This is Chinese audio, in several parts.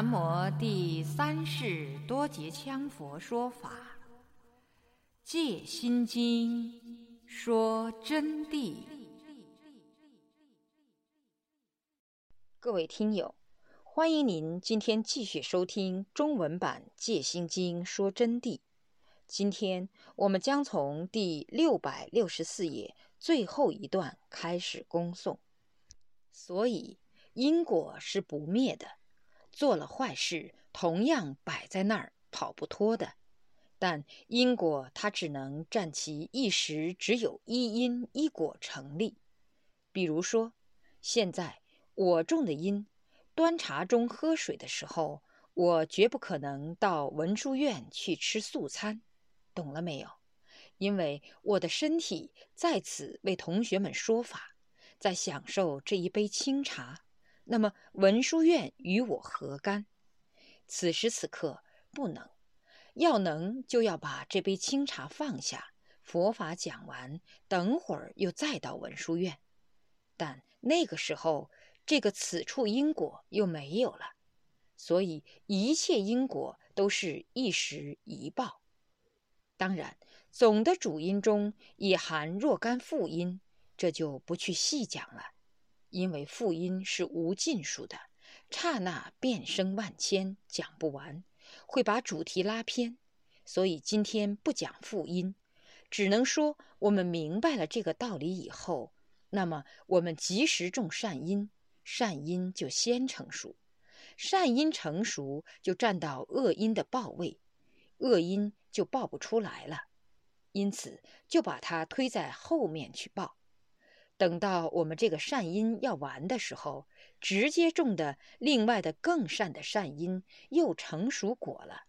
南无第三世多杰羌佛说法，《戒心经》说真谛。各位听友，欢迎您今天继续收听中文版《戒心经》说真谛。今天我们将从第六百六十四页最后一段开始恭诵。所以因果是不灭的。做了坏事，同样摆在那儿，跑不脱的。但因果它只能占其一时，只有一因一果成立。比如说，现在我种的因，端茶中喝水的时候，我绝不可能到文殊院去吃素餐，懂了没有？因为我的身体在此为同学们说法，在享受这一杯清茶。那么文殊院与我何干？此时此刻不能，要能就要把这杯清茶放下，佛法讲完，等会儿又再到文殊院。但那个时候，这个此处因果又没有了，所以一切因果都是一时一报。当然，总的主因中也含若干副因，这就不去细讲了。因为复音是无尽数的，刹那变生万千，讲不完，会把主题拉偏，所以今天不讲复音，只能说我们明白了这个道理以后，那么我们及时种善因，善因就先成熟，善因成熟就占到恶因的报位，恶因就报不出来了，因此就把它推在后面去报。等到我们这个善因要完的时候，直接种的另外的更善的善因又成熟果了，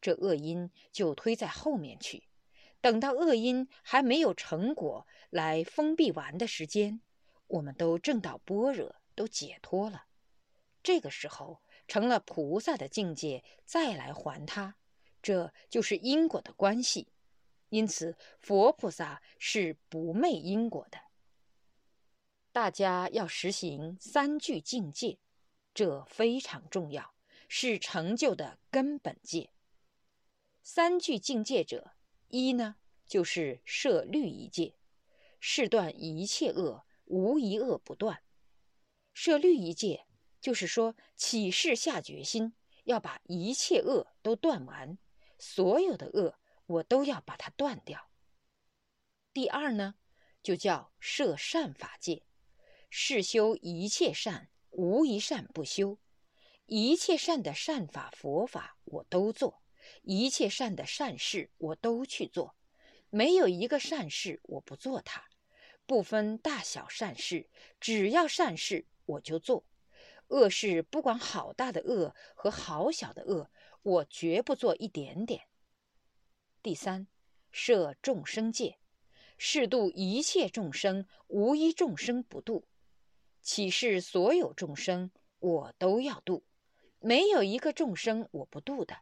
这恶因就推在后面去。等到恶因还没有成果来封闭完的时间，我们都证到般若，都解脱了。这个时候成了菩萨的境界，再来还他，这就是因果的关系。因此，佛菩萨是不昧因果的。大家要实行三句境界，这非常重要，是成就的根本戒。三句境界者，一呢就是摄律仪戒，是断一切恶，无一恶不断。摄律仪戒就是说起誓下决心，要把一切恶都断完，所有的恶我都要把它断掉。第二呢，就叫摄善法戒。是修一切善，无一善不修；一切善的善法、佛法我都做，一切善的善事我都去做，没有一个善事我不做。它不分大小善事，只要善事我就做；恶事不管好大的恶和好小的恶，我绝不做一点点。第三，设众生界，是度一切众生，无一众生不度。启示所有众生，我都要度，没有一个众生我不度的。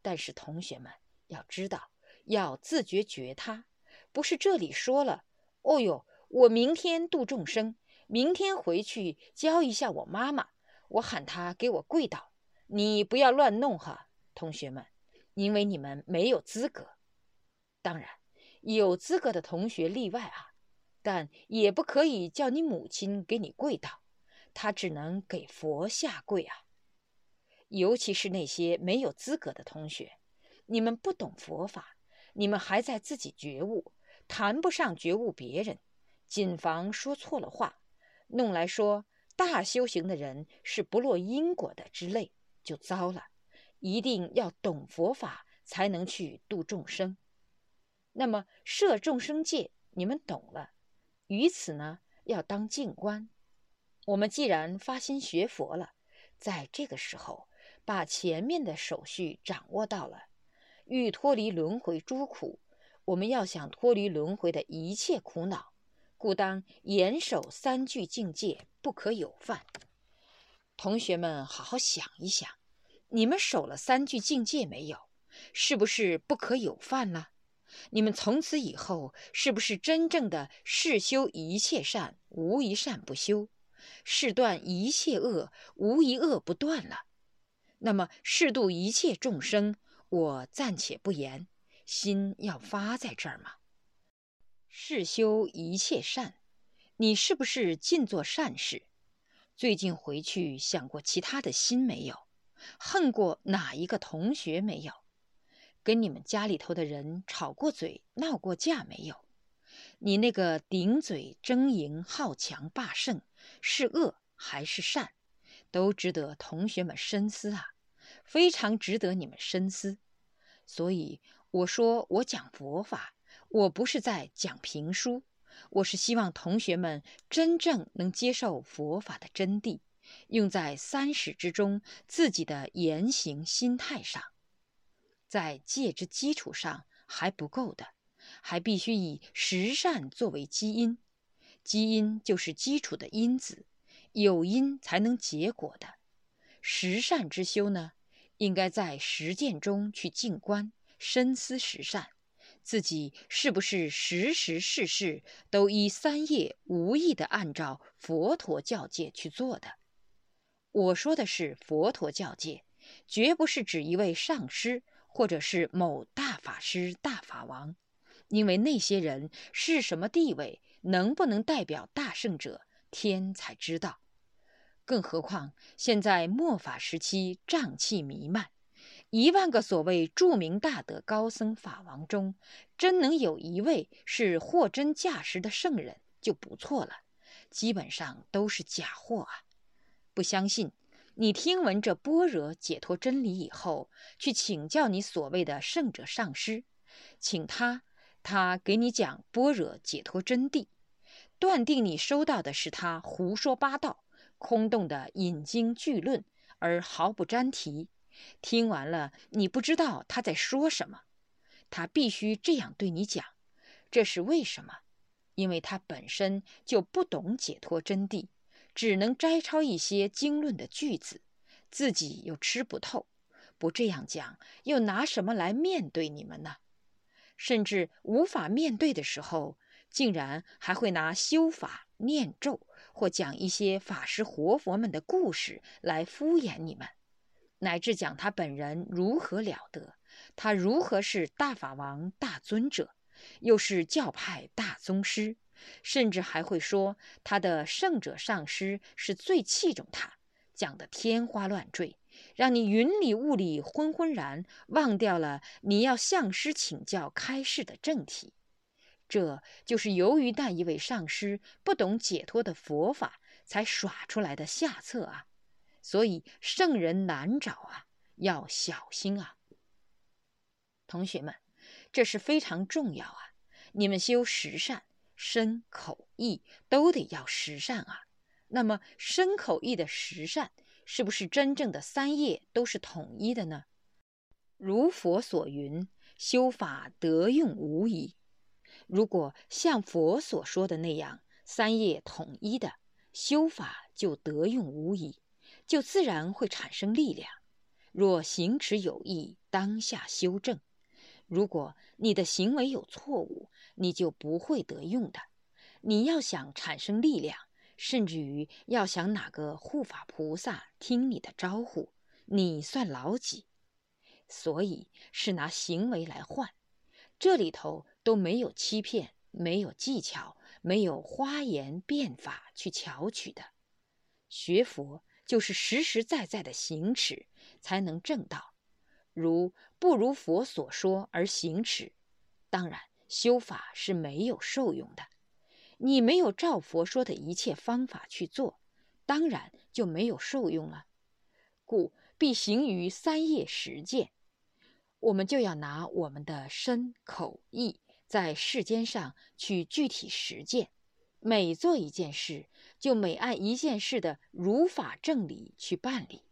但是同学们要知道，要自觉觉他，不是这里说了。哦哟，我明天度众生，明天回去教一下我妈妈，我喊她给我跪倒。你不要乱弄哈，同学们，因为你们没有资格。当然，有资格的同学例外啊。但也不可以叫你母亲给你跪倒，她只能给佛下跪啊。尤其是那些没有资格的同学，你们不懂佛法，你们还在自己觉悟，谈不上觉悟别人，谨防说错了话，弄来说大修行的人是不落因果的之类，就糟了。一定要懂佛法，才能去度众生。那么摄众生界，你们懂了。于此呢，要当静观。我们既然发心学佛了，在这个时候把前面的手续掌握到了，欲脱离轮回诸苦，我们要想脱离轮回的一切苦恼，故当严守三句境界，不可有犯。同学们，好好想一想，你们守了三句境界没有？是不是不可有犯了？你们从此以后是不是真正的是修一切善，无一善不修；是断一切恶，无一恶不断了？那么适度一切众生，我暂且不言，心要发在这儿吗？是修一切善，你是不是尽做善事？最近回去想过其他的心没有？恨过哪一个同学没有？跟你们家里头的人吵过嘴、闹过架没有？你那个顶嘴、争赢、好强霸胜，是恶还是善，都值得同学们深思啊！非常值得你们深思。所以我说，我讲佛法，我不是在讲评书，我是希望同学们真正能接受佛法的真谛。用在三史之中，自己的言行心态上，在戒之基础上还不够的，还必须以实善作为基因。基因就是基础的因子，有因才能结果的。实善之修呢，应该在实践中去静观、深思实善，自己是不是时时事事都依三业无意的按照佛陀教戒去做的。我说的是佛陀教界，绝不是指一位上师或者是某大法师、大法王，因为那些人是什么地位，能不能代表大圣者，天才知道。更何况现在末法时期，瘴气弥漫，一万个所谓著名大德高僧法王中，真能有一位是货真价实的圣人就不错了，基本上都是假货啊。不相信，你听闻这般若解脱真理以后，去请教你所谓的圣者上师，请他，他给你讲般若解脱真谛，断定你收到的是他胡说八道、空洞的引经据论，而毫不沾题。听完了，你不知道他在说什么，他必须这样对你讲，这是为什么？因为他本身就不懂解脱真谛。只能摘抄一些经论的句子，自己又吃不透，不这样讲，又拿什么来面对你们呢？甚至无法面对的时候，竟然还会拿修法、念咒或讲一些法师活佛们的故事来敷衍你们，乃至讲他本人如何了得，他如何是大法王、大尊者，又是教派大宗师。甚至还会说他的圣者上师是最器重他，讲得天花乱坠，让你云里雾里、昏昏然，忘掉了你要向师请教开示的正题。这就是由于那一位上师不懂解脱的佛法，才耍出来的下策啊！所以圣人难找啊，要小心啊！同学们，这是非常重要啊！你们修十善。身口意都得要实善啊，那么身口意的实善，是不是真正的三业都是统一的呢？如佛所云，修法得用无疑。如果像佛所说的那样，三业统一的修法就得用无疑，就自然会产生力量。若行持有意，当下修正。如果你的行为有错误，你就不会得用的。你要想产生力量，甚至于要想哪个护法菩萨听你的招呼，你算老几？所以是拿行为来换，这里头都没有欺骗，没有技巧，没有花言变法去巧取的。学佛就是实实在在的行持，才能正道。如不如佛所说而行持，当然。修法是没有受用的，你没有照佛说的一切方法去做，当然就没有受用了。故必行于三业实践。我们就要拿我们的身口意，在世间上去具体实践。每做一件事，就每按一件事的如法正理去办理。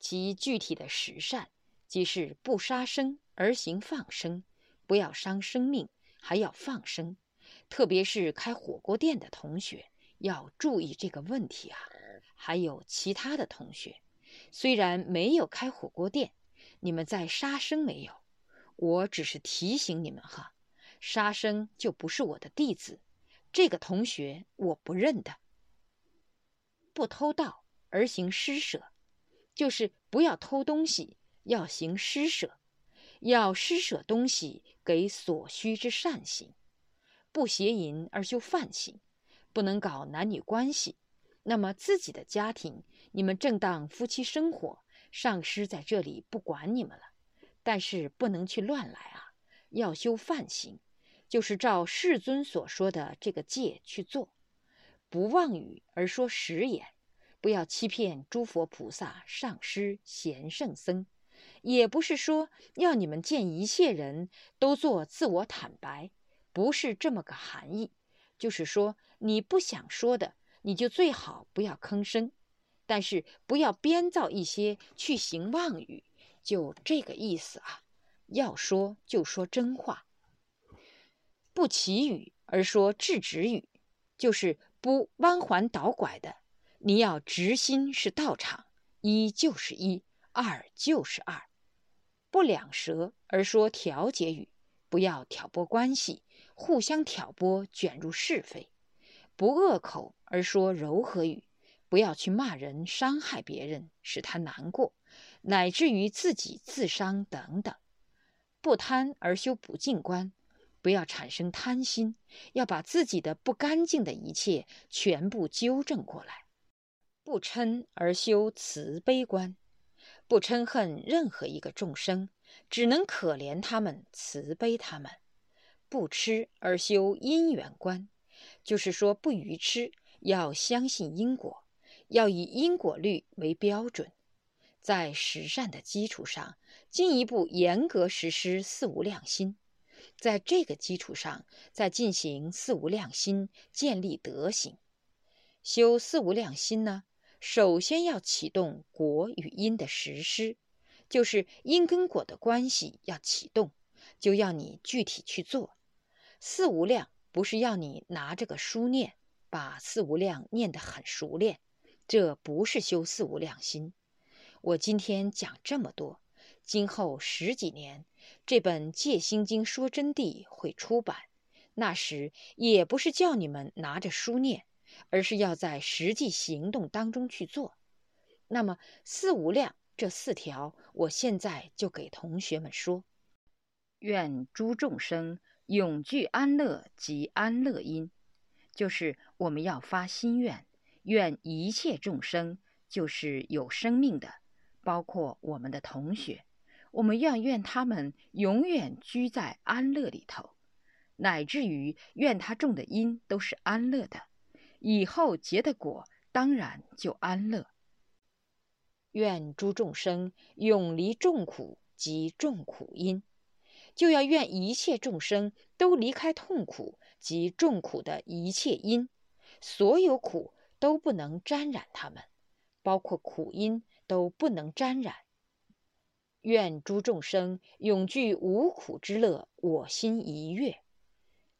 其具体的实善，即是不杀生而行放生。不要伤生命，还要放生，特别是开火锅店的同学要注意这个问题啊！还有其他的同学，虽然没有开火锅店，你们在杀生没有？我只是提醒你们哈，杀生就不是我的弟子，这个同学我不认的。不偷盗而行施舍，就是不要偷东西，要行施舍，要施舍东西给所需之善行，不邪淫而修梵行，不能搞男女关系。那么自己的家庭，你们正当夫妻生活，上师在这里不管你们了，但是不能去乱来啊，要修梵行，就是照世尊所说的这个戒去做，不妄语而说实言。不要欺骗诸佛菩萨、上师、贤圣僧，也不是说要你们见一切人都做自我坦白，不是这么个含义。就是说，你不想说的，你就最好不要吭声，但是不要编造一些去行妄语，就这个意思啊。要说就说真话，不祈语而说制止语，就是不弯环倒拐的。你要直心是道场，一就是一，二就是二，不两舌而说调节语，不要挑拨关系，互相挑拨卷入是非；不恶口而说柔和语，不要去骂人伤害别人，使他难过，乃至于自己自伤等等；不贪而修不净观，不要产生贪心，要把自己的不干净的一切全部纠正过来。不嗔而修慈悲观，不嗔恨任何一个众生，只能可怜他们，慈悲他们；不痴而修因缘观，就是说不愚痴，要相信因果，要以因果律为标准，在实善的基础上，进一步严格实施四无量心，在这个基础上再进行四无量心，建立德行，修四无量心呢？首先要启动果与因的实施，就是因跟果的关系要启动，就要你具体去做。四无量不是要你拿着个书念，把四无量念得很熟练，这不是修四无量心。我今天讲这么多，今后十几年，这本《戒心经说真谛》会出版，那时也不是叫你们拿着书念。而是要在实际行动当中去做。那么四无量这四条，我现在就给同学们说：愿诸众生永具安乐及安乐因，就是我们要发心愿，愿一切众生，就是有生命的，包括我们的同学，我们愿愿他们永远居在安乐里头，乃至于愿他种的因都是安乐的。以后结的果当然就安乐。愿诸众生永离众苦及众苦因，就要愿一切众生都离开痛苦及众苦的一切因，所有苦都不能沾染他们，包括苦因都不能沾染。愿诸众生永具无苦之乐，我心一悦。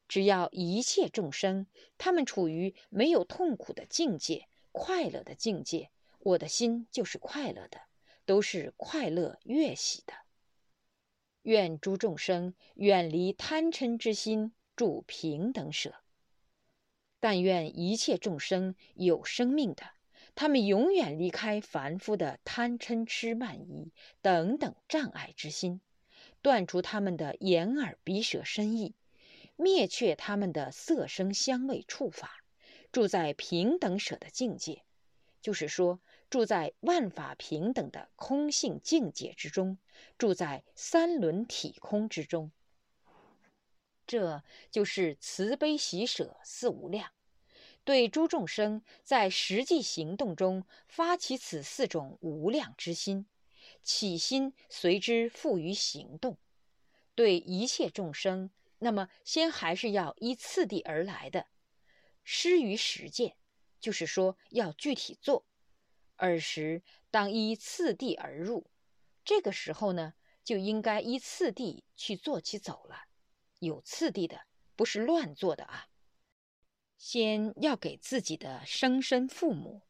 只要一切众生，他们处于没有痛苦的境界、快乐的境界，我的心就是快乐的，都是快乐悦喜的。愿诸众生远离贪嗔之心，住平等舍。但愿一切众生有生命的，他们永远离开凡夫的贪嗔痴慢疑等等障碍之心，断除他们的眼耳鼻舌身意。灭却他们的色声香味触法，住在平等舍的境界，就是说，住在万法平等的空性境界之中，住在三轮体空之中。这就是慈悲喜舍四无量，对诸众生在实际行动中发起此四种无量之心，起心随之付于行动，对一切众生。那么，先还是要依次第而来的，施于实践，就是说要具体做。尔时当依次第而入，这个时候呢，就应该依次第去做起走了，有次第的，不是乱做的啊。先要给自己的生身父母，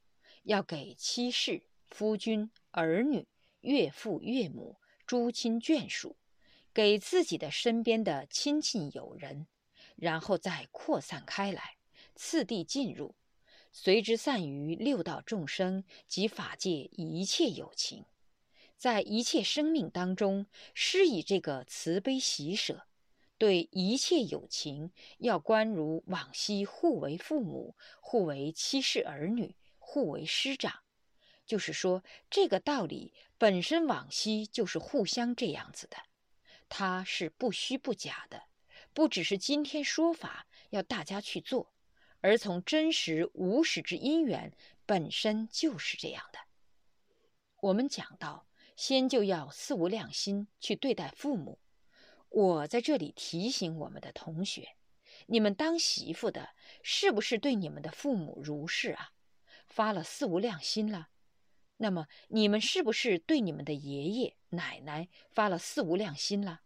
要给妻室、夫君、儿女、岳父、岳母、诸亲眷属。给自己的身边的亲戚友人，然后再扩散开来，次第进入，随之散于六道众生及法界一切有情，在一切生命当中施以这个慈悲喜舍，对一切有情要观如往昔互为父母，互为妻室儿女，互为师长。就是说，这个道理本身往昔就是互相这样子的，它是不虚不假的，不只是今天说法要大家去做。而从真实无始之因缘本身就是这样的。我们讲到，先就要四无量心去对待父母。我在这里提醒我们的同学，你们当媳妇的，是不是对你们的父母如是啊？发了四无量心了？那么你们是不是对你们的爷爷奶奶发了四无量心了？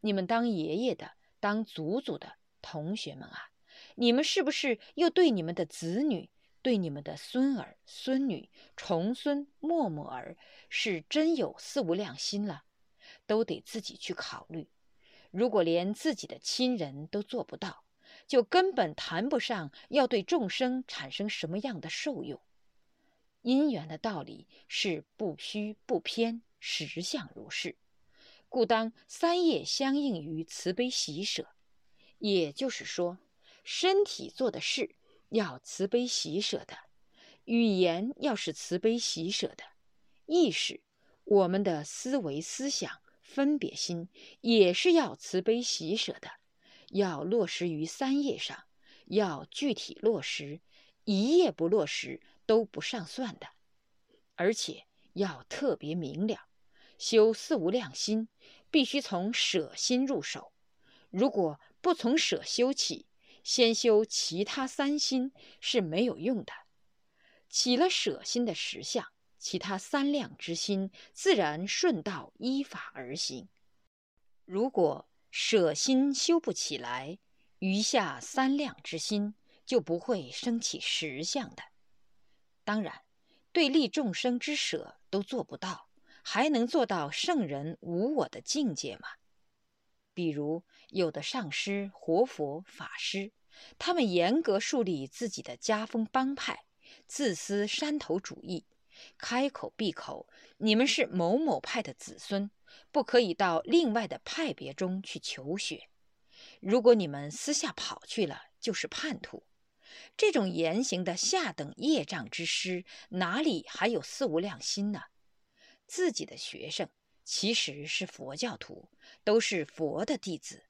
你们当爷爷的、当祖祖的同学们啊！你们是不是又对你们的子女、对你们的孙儿、孙女、重孙、默默儿，是真有四无量心了？都得自己去考虑。如果连自己的亲人都做不到，就根本谈不上要对众生产生什么样的受用。因缘的道理是不虚不偏，实相如是，故当三业相应于慈悲喜舍。也就是说。身体做的事要慈悲喜舍的，语言要是慈悲喜舍的，意识我们的思维思想分别心也是要慈悲喜舍的，要落实于三业上，要具体落实，一业不落实都不上算的，而且要特别明了，修四无量心必须从舍心入手，如果不从舍修起。先修其他三心是没有用的，起了舍心的实相，其他三量之心自然顺道依法而行。如果舍心修不起来，余下三量之心就不会升起实相的。当然，对利众生之舍都做不到，还能做到圣人无我的境界吗？比如有的上师、活佛、法师。他们严格树立自己的家风帮派，自私山头主义，开口闭口：“你们是某某派的子孙，不可以到另外的派别中去求学。如果你们私下跑去了，就是叛徒。”这种言行的下等业障之师，哪里还有四无量心呢？自己的学生其实是佛教徒，都是佛的弟子。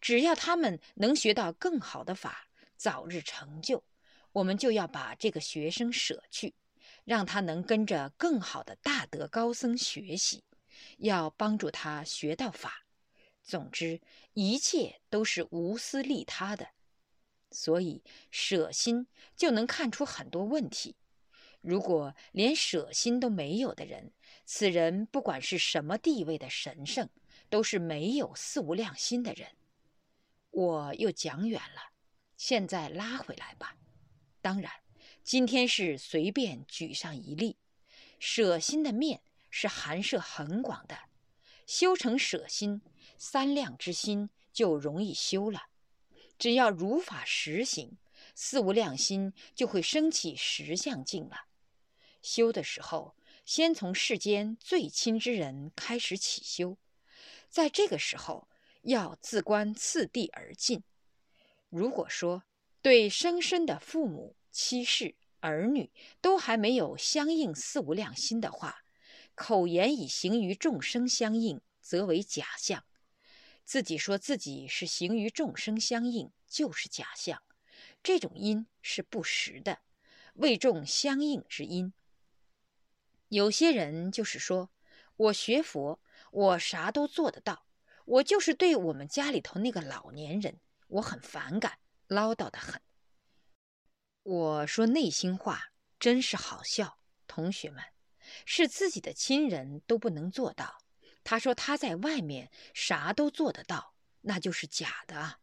只要他们能学到更好的法，早日成就，我们就要把这个学生舍去，让他能跟着更好的大德高僧学习，要帮助他学到法。总之，一切都是无私利他的，所以舍心就能看出很多问题。如果连舍心都没有的人，此人不管是什么地位的神圣，都是没有四无量心的人。我又讲远了，现在拉回来吧。当然，今天是随便举上一例，舍心的面是含摄很广的，修成舍心三量之心就容易修了。只要如法实行，四无量心就会升起实相境了。修的时候，先从世间最亲之人开始起修，在这个时候。要自观次第而进。如果说对生身的父母、妻室、儿女都还没有相应四无量心的话，口言以行于众生相应，则为假象。自己说自己是行于众生相应，就是假象。这种因是不实的，为众相应之因。有些人就是说，我学佛，我啥都做得到。我就是对我们家里头那个老年人，我很反感，唠叨的很。我说内心话，真是好笑。同学们，是自己的亲人都不能做到。他说他在外面啥都做得到，那就是假的啊！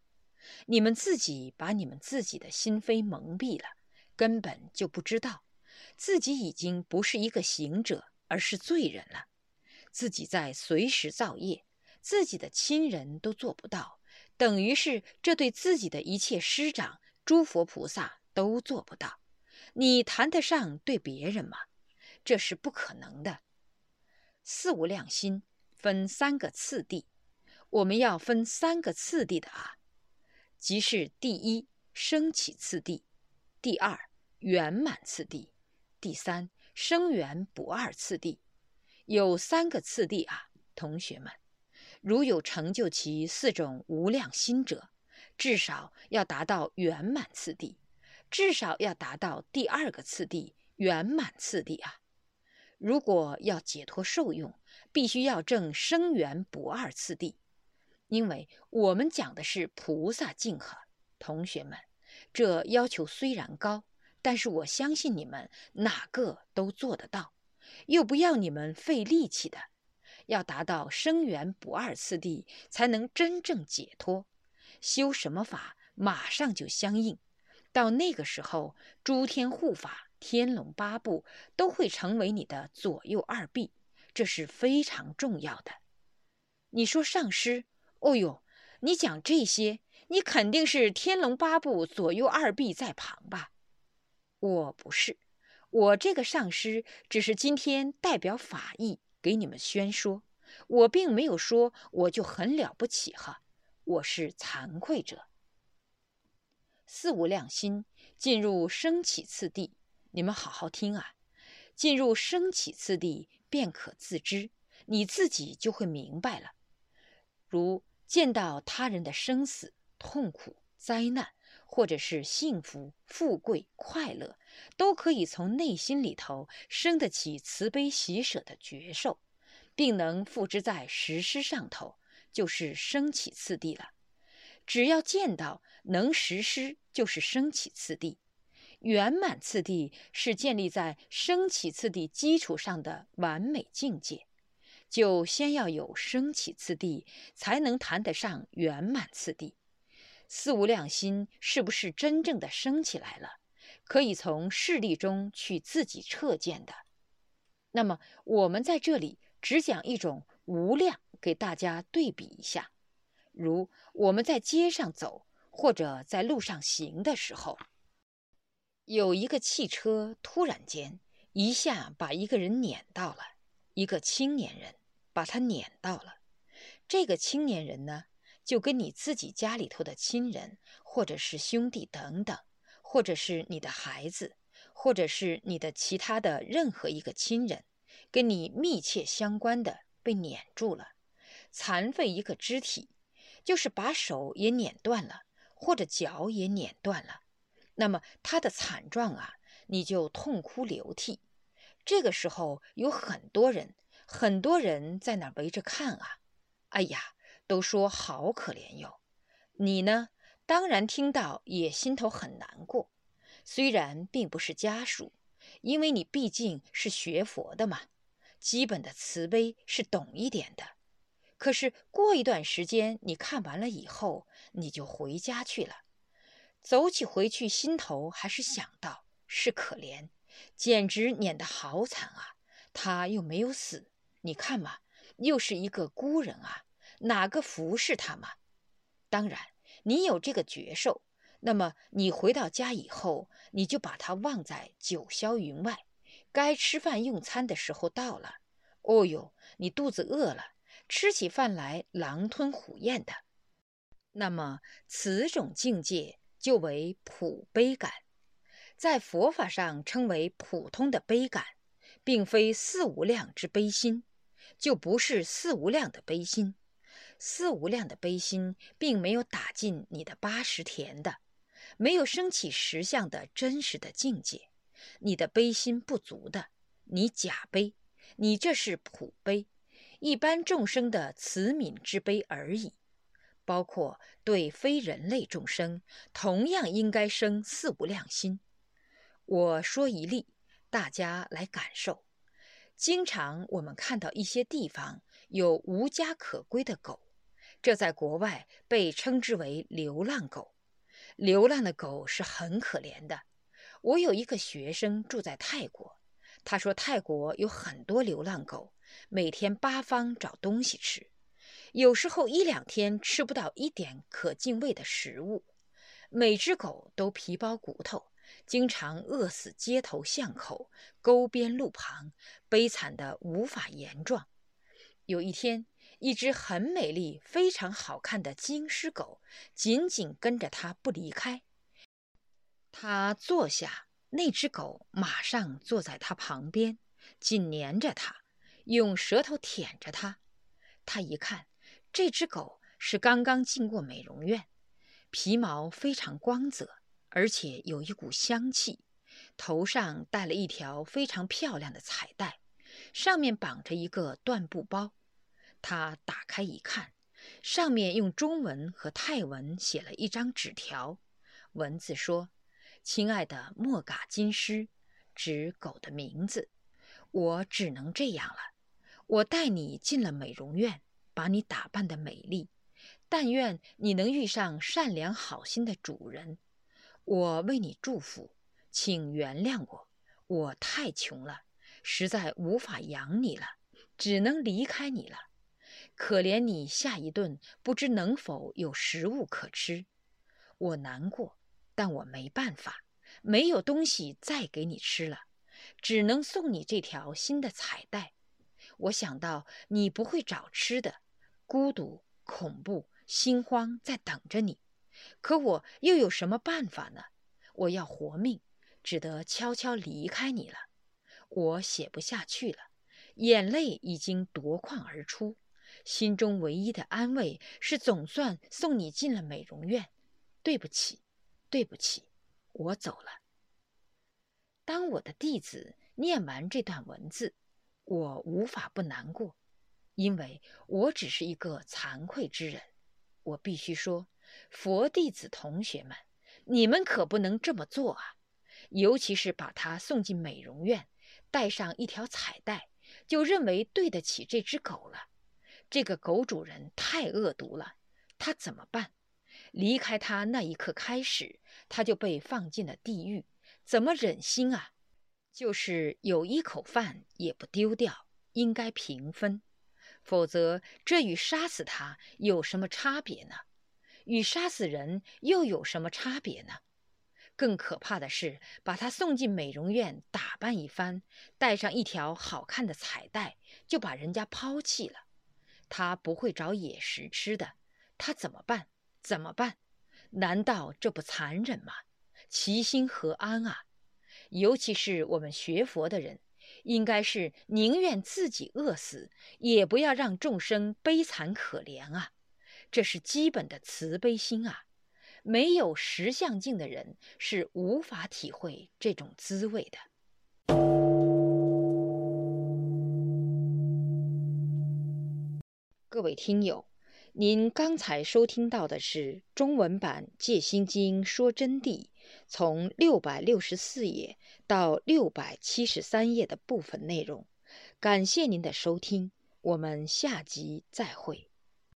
你们自己把你们自己的心扉蒙蔽了，根本就不知道自己已经不是一个行者，而是罪人了。自己在随时造业。自己的亲人都做不到，等于是这对自己的一切师长、诸佛菩萨都做不到。你谈得上对别人吗？这是不可能的。四无量心分三个次第，我们要分三个次第的啊，即是第一升起次第，第二圆满次第，第三生缘不二次第，有三个次第啊，同学们，如有成就其四种无量心者，至少要达到圆满次第，至少要达到第二个次第圆满次第啊。如果要解脱受用，必须要证生缘不二次第，因为我们讲的是菩萨境呵，同学们，这要求虽然高，但是我相信你们哪个都做得到，又不要你们费力气的，要达到生缘不二次第，才能真正解脱。修什么法，马上就相应。到那个时候，诸天护法。天龙八部都会成为你的左右二臂，这是非常重要的。你说上师，哦呦，你讲这些，你肯定是天龙八部左右二臂在旁吧？我不是，我这个上师只是今天代表法义给你们宣说，我并没有说我就很了不起哈，我是惭愧者。四无量心进入升起次第。你们好好听啊！进入升起次第，便可自知，你自己就会明白了。如见到他人的生死、痛苦、灾难，或者是幸福、富贵、快乐，都可以从内心里头生得起慈悲喜舍的觉受，并能付之在实施上头，就是升起次第了。只要见到能实施，就是升起次第。圆满次第是建立在升起次第基础上的完美境界，就先要有升起次第，才能谈得上圆满次第。四无量心是不是真正的升起来了？可以从事例中去自己测见的。那么我们在这里只讲一种无量，给大家对比一下。如我们在街上走，或者在路上行的时候。有一个汽车突然间一下把一个人碾到了，一个青年人把他碾到了。这个青年人呢，就跟你自己家里头的亲人，或者是兄弟等等，或者是你的孩子，或者是你的其他的任何一个亲人，跟你密切相关的被碾住了，残废一个肢体，就是把手也碾断了，或者脚也碾断了。那么他的惨状啊，你就痛哭流涕。这个时候有很多人，很多人在那围着看啊。哎呀，都说好可怜哟。你呢，当然听到也心头很难过。虽然并不是家属，因为你毕竟是学佛的嘛，基本的慈悲是懂一点的。可是过一段时间，你看完了以后，你就回家去了。走起回去，心头还是想到是可怜，简直撵得好惨啊！他又没有死，你看嘛，又是一个孤人啊，哪个服侍他嘛？当然，你有这个觉受，那么你回到家以后，你就把他忘在九霄云外。该吃饭用餐的时候到了，哦呦，你肚子饿了，吃起饭来狼吞虎咽的。那么此种境界。就为普悲感，在佛法上称为普通的悲感，并非四无量之悲心，就不是四无量的悲心。四无量的悲心并没有打进你的八十田的，没有升起实相的真实的境界，你的悲心不足的，你假悲，你这是普悲，一般众生的慈悯之悲而已。包括对非人类众生，同样应该生四无量心。我说一例，大家来感受。经常我们看到一些地方有无家可归的狗，这在国外被称之为流浪狗。流浪的狗是很可怜的。我有一个学生住在泰国，他说泰国有很多流浪狗，每天八方找东西吃。有时候一两天吃不到一点可进味的食物，每只狗都皮包骨头，经常饿死街头巷口、沟边路旁，悲惨的无法言状。有一天，一只很美丽、非常好看的金狮狗紧紧跟着他不离开。他坐下，那只狗马上坐在他旁边，紧粘着他，用舌头舔着他。他一看，这只狗是刚刚进过美容院，皮毛非常光泽。而且有一股香气，头上戴了一条非常漂亮的彩带，上面绑着一个缎布包。他打开一看，上面用中文和泰文写了一张纸条，文字说：“亲爱的莫嘎金狮，指狗的名字，我只能这样了。我带你进了美容院，把你打扮的美丽，但愿你能遇上善良好心的主人。”我为你祝福，请原谅我，我太穷了，实在无法养你了，只能离开你了。可怜你下一顿不知能否有食物可吃，我难过，但我没办法，没有东西再给你吃了，只能送你这条新的彩带。我想到你不会找吃的，孤独、恐怖、心慌在等着你。可我又有什么办法呢？我要活命，只得悄悄离开你了。我写不下去了，眼泪已经夺眶而出。心中唯一的安慰是，总算送你进了美容院。对不起，对不起，我走了。当我的弟子念完这段文字，我无法不难过，因为我只是一个惭愧之人。我必须说。佛弟子同学们，你们可不能这么做啊！尤其是把他送进美容院，带上一条彩带，就认为对得起这只狗了。这个狗主人太恶毒了，他怎么办？离开他那一刻开始，他就被放进了地狱，怎么忍心啊？就是有一口饭也不丢掉，应该平分，否则这与杀死他有什么差别呢？与杀死人又有什么差别呢？更可怕的是，把他送进美容院，打扮一番，带上一条好看的彩带，就把人家抛弃了。他不会找野食吃的，他怎么办？怎么办？难道这不残忍吗？其心何安啊？尤其是我们学佛的人，应该是宁愿自己饿死，也不要让众生悲惨可怜啊！这是基本的慈悲心啊！没有实相境的人是无法体会这种滋味的。各位听友，您刚才收听到的是中文版《戒心经说真谛》，从六百六十四页到六百七十三页的部分内容。感谢您的收听，我们下集再会。